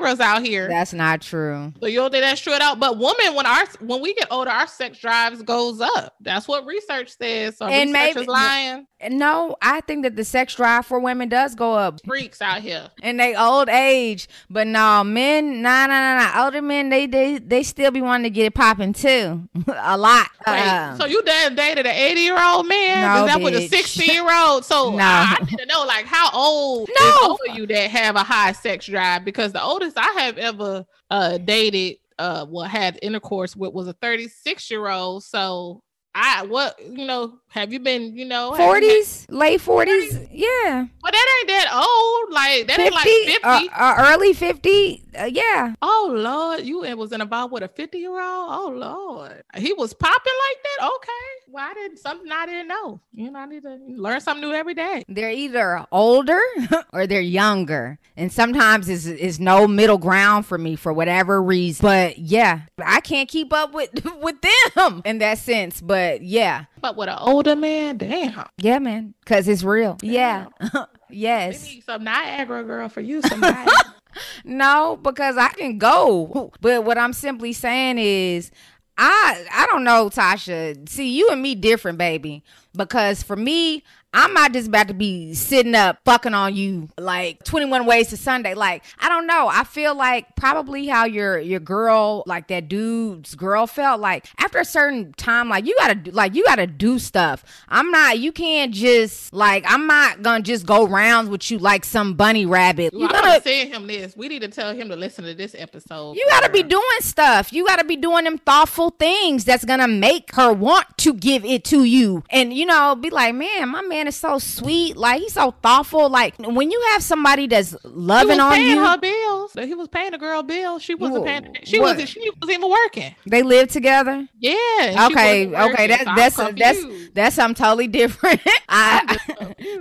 Viagra's out here. That's not true. so you don't think that's true at all? But women, when our when we get older, our sex drives goes up. That's what research says. So And research maybe- is lying. No, I think that the sex drive for women does go up Freaks out here. in they old age. But no, men, nah, nah, nah, nah. Older men, they they they still be wanting to get it popping too, a lot. Wait, Uh, so you dated an 80 year old man? No, Is that with a bitch. 60 year old? So No. I, I need to know like how old No. is you that have a high sex drive? Because the oldest I have ever uh dated, uh, well, had intercourse with was a 36 year old. So I what you know, have you been, you know, have you had- forties, late forties, yeah, But that ain't that old. Like that ain't like fifty, uh, uh, early fifty, uh, yeah. Oh Lord, you it was in about with a 50 year old? Oh Lord. He was popping like that? Okay. Well, I didn't something I didn't know. You know, I need to learn something new every day. They're either older or they're younger. And sometimes it's, it's no middle ground for me for whatever reason. But yeah, I can't keep up with, with them in that sense. But yeah. But with an older man, damn. Yeah, man. Cause it's real. Yeah. We yes. need some Niagara girl for you. Some. No, because I can go. But what I'm simply saying is I I don't know, Tasha. See, you and me different, baby. Because for me, I'm not just about to be sitting up fucking on you like 21 ways to Sunday. Like, I don't know. I feel like probably how your your girl, like that dude's girl felt like after a certain time, like you gotta like you gotta do stuff. I'm not you can't just like I'm not gonna just go rounds with you like some bunny rabbit. You I'm gotta gonna say him this. We need to tell him to listen to this episode. you gotta be doing stuff. You gotta be doing them thoughtful things that's gonna make her want to give it to you. And you know, be like, man, my man is so sweet. Like he's so thoughtful. Like when you have somebody that's loving on paying you, her bills. He was paying the girl bills. She wasn't Whoa, paying. She what? wasn't. She wasn't even working. they live together. Yeah. Okay, okay, working, that's that's that's that's something totally different. I,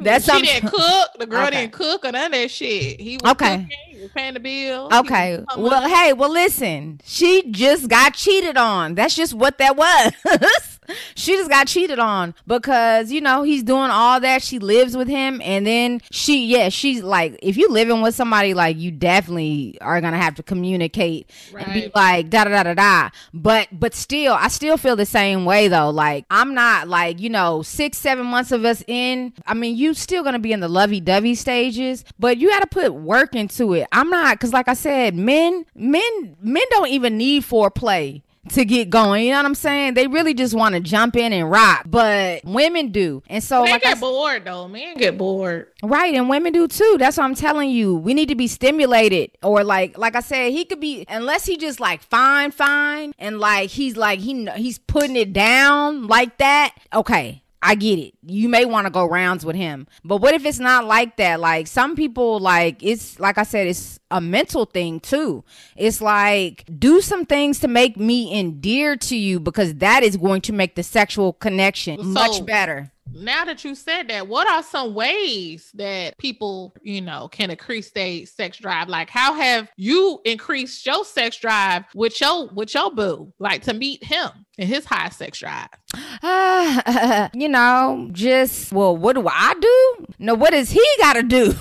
that's she something. didn't cook. The girl Okay. didn't cook or none of that shit. He was Okay. cooking. Paying the bill. Okay. Well, hey, well, listen. She just got cheated on. That's just what that was. she just got cheated on because, you know, he's doing all that. She lives with him. And then she, yeah, she's like, if you living with somebody, like, you definitely are going to have to communicate and be like, da da da da da. But, but still, I still feel the same way though. Like, I'm not like, you know, six, seven months of us in. I mean, you still going to be in the lovey dovey stages, but you got to put work into it. I'm not, cause like I said, men, men, men don't even need foreplay to get going. You know what I'm saying? They really just want to jump in and rock, but women do. And so, Men like I get bored though. Men get bored. Right, and women do too. That's what I'm telling you. We need to be stimulated, or like, like I said, he could be unless he just like fine, fine, and like he's like he he's putting it down like that. Okay, I get it. You may want to go rounds with him, but what if it's not like that? Like some people, like it's like I said, it's a mental thing too. It's like do some things to make me endear to you because that is going to make the sexual connection So- much better. Now that you said that, what are some ways that people, you know, can increase their sex drive? Like, how have you increased your sex drive with your with your boo, like to meet him and his high sex drive? Uh, you know, just well, what do I do? No, what does he got to do?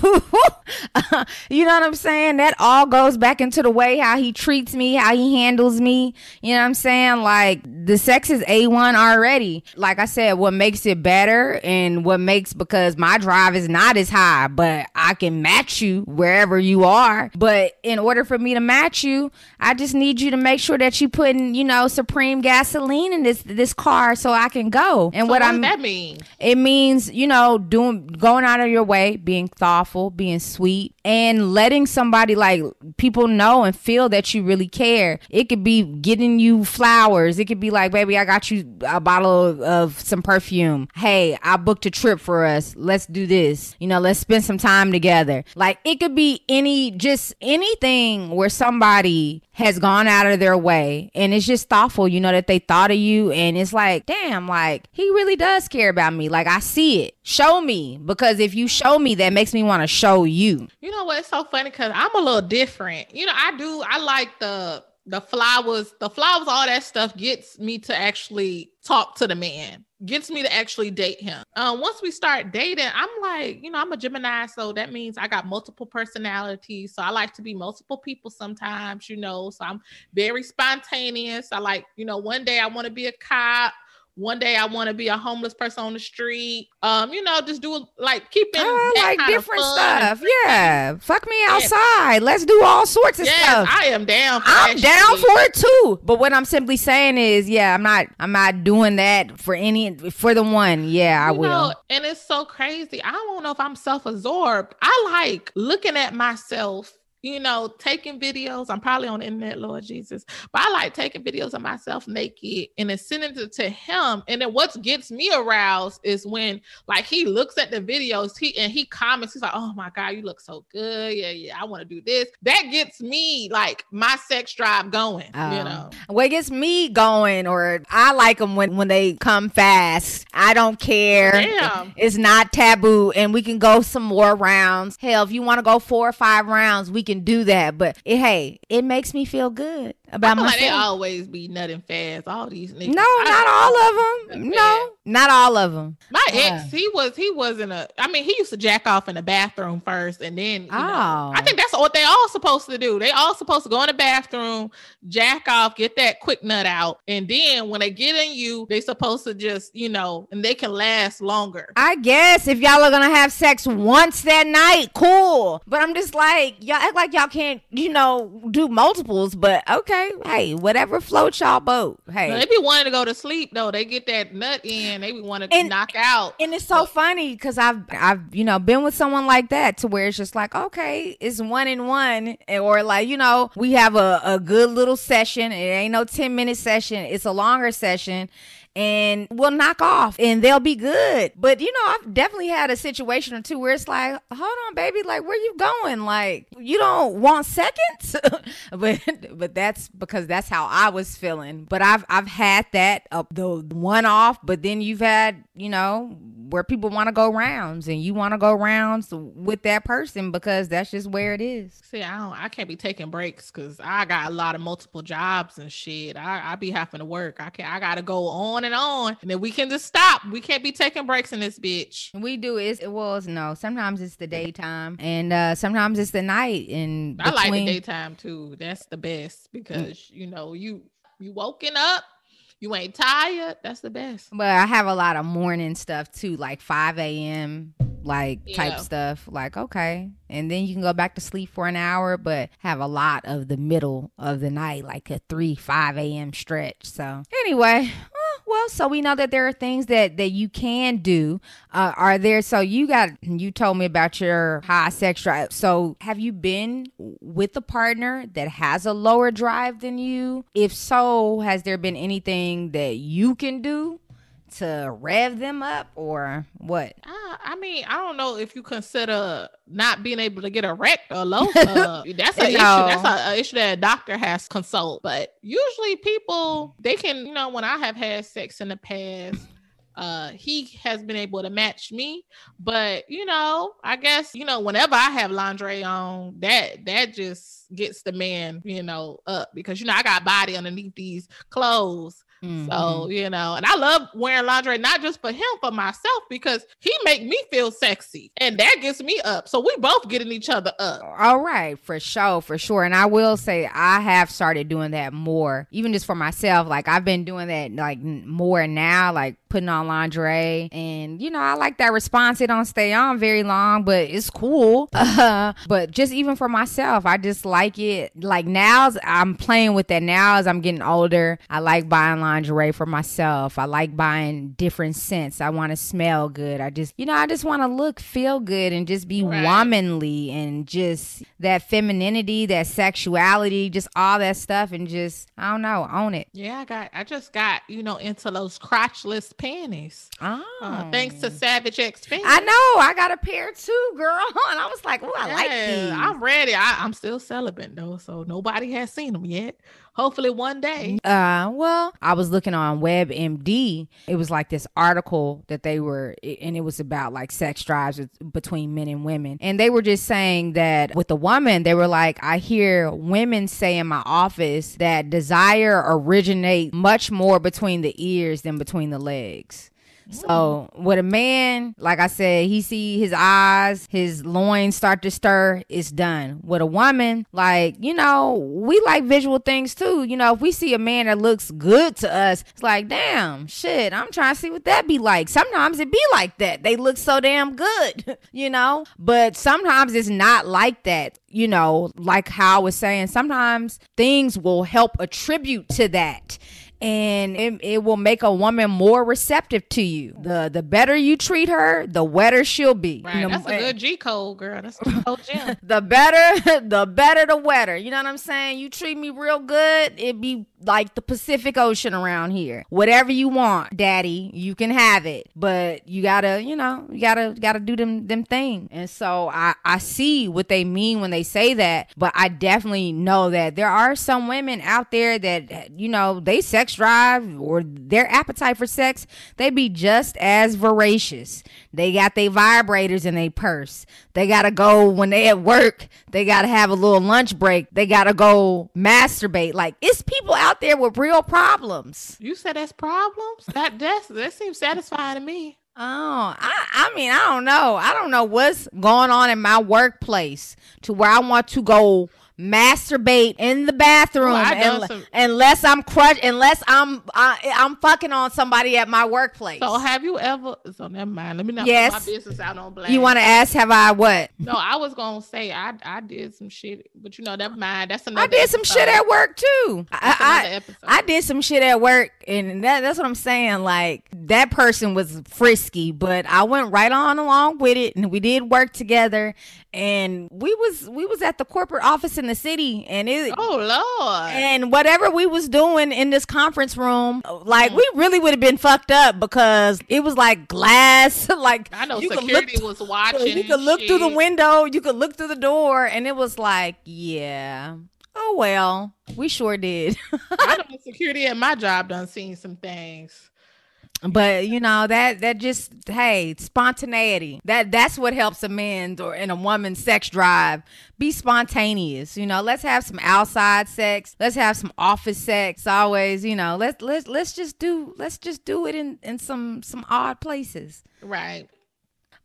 you know what I'm saying? That all goes back into the way how he treats me, how he handles me. You know what I'm saying? Like the sex is a1 already. Like I said, what makes it better and what makes because my drive is not as high, but I can match you wherever you are. But in order for me to match you, I just need you to make sure that you putting, you know, supreme gasoline in this this car so I can go. And So what what I'm that mean? it means, you know, doing going out of your way, being thoughtful, being sweet, and letting somebody somebody like people know and feel that you really care. It could be getting you flowers. It could be like, baby, I got you a bottle of, of some perfume. Hey, I booked a trip for us. Let's do this. You know, let's spend some time together. Like it could be any, just anything where somebody has gone out of their way and it's just thoughtful, you know, that they thought of you. And it's like, damn, like he really does care about me. Like I see it. Show me. Because if you show me, that makes me want to show you. You know what? It's so funny because I'm a little different. You know, I do, I like the, the flowers, the flowers, all that stuff gets me to actually talk to the man, gets me to actually date him. Um, once we start dating, I'm like, you know, I'm a Gemini, so that means I got multiple personalities. So I like to be multiple people sometimes, you know. So I'm very spontaneous. I like, you know, one day I want to be a cop one day I want to be a homeless person on the street. Um, you know, just do like keeping like different stuff. Yeah, fuck me outside. Yeah. Let's do all sorts of yes, stuff. I am down. I'm down for it too. But what I'm simply saying is, yeah, I'm not. I'm not doing that for any for the one. Yeah, I you will. Know, and it's so crazy. I don't know if I'm self-absorbed. I like looking at myself you know, taking videos. I'm probably on the internet, Lord Jesus, but I like taking videos of myself naked and then sending it to him. And then what gets me aroused is when like he looks at the videos, he and he comments, he's like, Oh my God, you look so good. Yeah, yeah, I want to do this. That gets me like my sex drive going, um, you know. What gets me going, or I like them when when they come fast. I don't care. Damn. It's not taboo, and we can go some more rounds. Hell, if you want to go four or five rounds, we can do that. But it, hey, it makes me feel good about myself. Like they always be nutting fast. All these niggas. No, not all of them. No, not all of them. My ex, he was he wasn't a. I mean, he used to jack off in the bathroom first, and then. oh. Know, I oh. think that's what they all supposed to do. They all supposed to go in the bathroom, jack off, get that quick nut out, and then when they get in you, they supposed to just you know, and they can last longer. I guess if y'all are gonna have sex once that night, cool. But I'm just like y'all act like y'all can't, you know, do multiples. But okay hey, whatever floats y'all boat. Hey, they be wanting to go to sleep though. They get that nut in. They be wanting to knock out. And it's so but, funny because I've I've you know been with someone like that to where it's just like okay, it's one in one, eh, or like you know we have a a good little session. It ain't no ten minute session. It's a longer session and will knock off and they'll be good. But you know, I've definitely had a situation or two where it's like, hold on, baby, like where you going? Like you don't want seconds? but but that's because that's how I was feeling. But I've I've had that uh, the one off, but then you've had, you know, where people want to go rounds and you want to go rounds with that person because that's just where it is. See, I don't I can't be taking breaks because I got a lot of multiple jobs and shit. I, I be having to work. I can't, I gotta go on and on. And then we can just stop. We can't be taking breaks in this bitch. We do is it was no. Sometimes it's the daytime and uh sometimes it's the night. And I like the daytime too. That's the best because you know you you woken up you ain't tired. That's the best. But I have a lot of morning stuff too, like 5 a.m. like yeah. type stuff. Like, okay. And then you can go back to sleep for an hour, but have a lot of the middle of the night, like a 3, 5 a.m. stretch. So anyway, well, so we know that there are things that that you can do. Uh, are there? So you got you told me about your high sex drive. So have you been with a partner that has a lower drive than you? If so, has there been anything that you can do to rev them up or what? Uh, I mean, I don't know if you consider not being able to get a erect or low. Uh, that's an issue. That's an issue that a doctor has to consult. But usually, people they can, you know, when I have had sex in the past. Uh, he has been able to match me, but you know, I guess you know, whenever I have lingerie on, that that just gets the man, you know, up because you know I got body underneath these clothes, Mm-hmm. So, you know, and I love wearing lingerie, not just for him, for myself, because he make me feel sexy and that gets me up. So we both getting each other up. All right, for sure, for sure. And I will say I have started doing that more, even just for myself. Like I've been doing that like more now, like putting on lingerie. And, you know, I like that response. It don't stay on very long, but it's cool. Uh, but just even for myself, I just like it. Like now I'm playing with that now as I'm getting older. I like buying lingerie for myself. I like buying different scents. I want to smell good. I just, you know, I just want to look, feel good, and just be Right. womanly and just that femininity, that sexuality, just all that stuff, and just I don't know, own it. Yeah, I got. I just got you know into those crotchless panties. Oh, Uh, thanks to Savage X Fenty. I know I got a pair too, girl, and I was like, oh, I like Yeah, these. I'm ready. I, I'm still celibate though, so nobody has seen them yet. Hopefully one day. Uh, well, I was looking on WebMD. It was like this article that they were, and it was about like sex drives between men and women. And they were just saying that with the woman, they were like, I hear women say in my office that desire originates much more between the ears than between the legs. So with a man, like I said, he see his eyes, his loins start to stir, it's done. With a woman, like, you know, we like visual things too. You know, if we see a man that looks good to us, it's like, damn, shit, I'm trying to see what that be like. Sometimes it be like that. They look so damn good, you know? But sometimes it's not like that. You know, like how I was saying, sometimes things will help attribute to that and it, it will make a woman more receptive to you. The the better you treat her, the wetter she'll be. Right. You know, That's a eh. good G code, girl. That's a code gem. the better the better the wetter. You know what I'm saying? You treat me real good, it be like the Pacific Ocean around here. Whatever you want, daddy, you can have it. But you gotta, you know, you gotta gotta do them them thing. And so I, I see what they mean when they say that, but I definitely know that there are some women out there that you know, they sex drive or their appetite for sex, they be just as voracious. They got their vibrators in their purse. They gotta go when they at work. They gotta have a little lunch break. They gotta go masturbate. Like it's people out there with real problems. You said that's problems? That that's, that seems satisfying to me. Oh, I, I mean, I don't know. I don't know what's going on in my workplace to where I want to go masturbate in the bathroom I done unle- some- unless I'm crush unless I'm I, I'm fucking on somebody at my workplace. So have you ever? So never mind. Let me not Yes. put my business out on blast. you want to ask have I what? No, I was gonna say I I did some shit, but you know never mind. That's another. I did some shit at work too. I, I. I did some shit at work, and that, that's what I'm saying. Like that person was frisky, but I went right on along with it, and we did work together. And we was we was at the corporate office in the city, and it Oh Lord. and whatever we was doing in this conference room, like we mm-hmm. really would have been fucked up because it was like glass, like I know security look- was watching. you could look through the window, you could look through the door, and it was like, yeah, oh well, we sure did. I know security at my job done seen some things. But you know that that just hey spontaneity. That that's what helps a man or in a woman's sex drive. Be spontaneous you know. Let's have some outside sex. Let's have some office sex always you know. Let's let's let's just do let's just do it in in some some odd places. Right.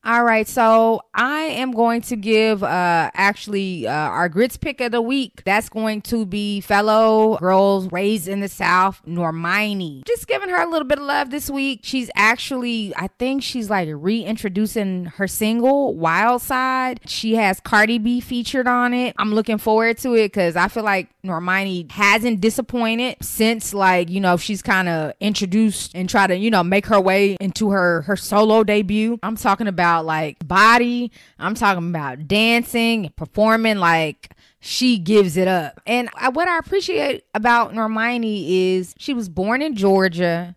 All right, so I am going to give uh actually uh, our grits pick of the week. That's going to be fellow girls raised in the South, Normani. Just giving her a little bit of love this week. She's actually, I think she's like reintroducing her single Wild Side. She has Cardi B featured on it. I'm looking forward to it because I feel like Normani hasn't disappointed since like you know she's kind of introduced and try to you know make her way into her her solo debut. I'm talking about like body. I'm talking about dancing, performing like she gives it up. And I, what I appreciate about Normani is she was born in Georgia.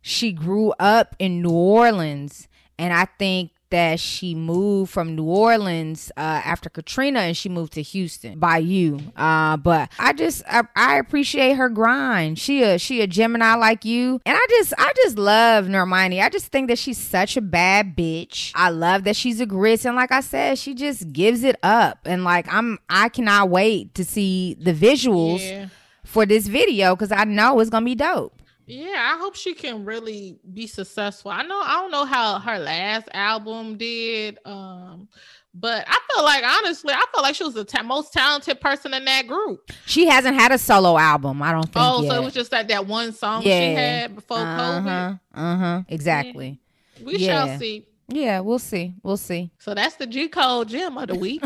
She grew up in New Orleans, and I think that she moved from New Orleans uh, after Katrina and she moved to Houston by you. Uh, but I just I, I appreciate her grind. She a she a Gemini like you, and I just I just love Normani. I just think that she's such a bad bitch. I love that she's a grits, and like I said, she just gives it up. And like I'm I cannot wait to see the visuals Yeah. for this video because I know it's gonna be dope. Yeah, I hope she can really be successful. I know I don't know how her last album did, um, but I feel like honestly, I feel like she was the ta- most talented person in that group. She hasn't had a solo album. I don't think. Oh, so it was just like that one song she had before COVID. Uh-huh. Uh-huh. Exactly. We Yeah. shall see. Yeah, we'll see. We'll see. So that's the G code gem of the week.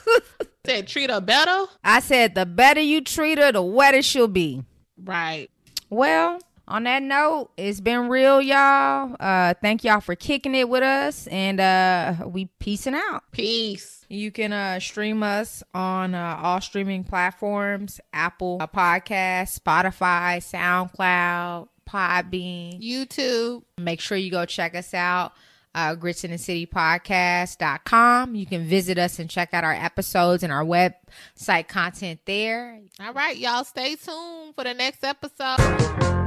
Said treat her better. I said the better you treat her, the wetter she'll be. Right. Well, on that note, it's been real, y'all. Uh, thank y'all for kicking it with us, and uh, we peacing out. Peace. You can uh, stream us on uh, all streaming platforms: Apple uh, Podcast, Spotify, SoundCloud, Podbean, YouTube. Make sure you go check us out. Uh, grits in the city podcast.com. You can visit us and check out our episodes and our website content there. All right, y'all stay tuned for the next episode.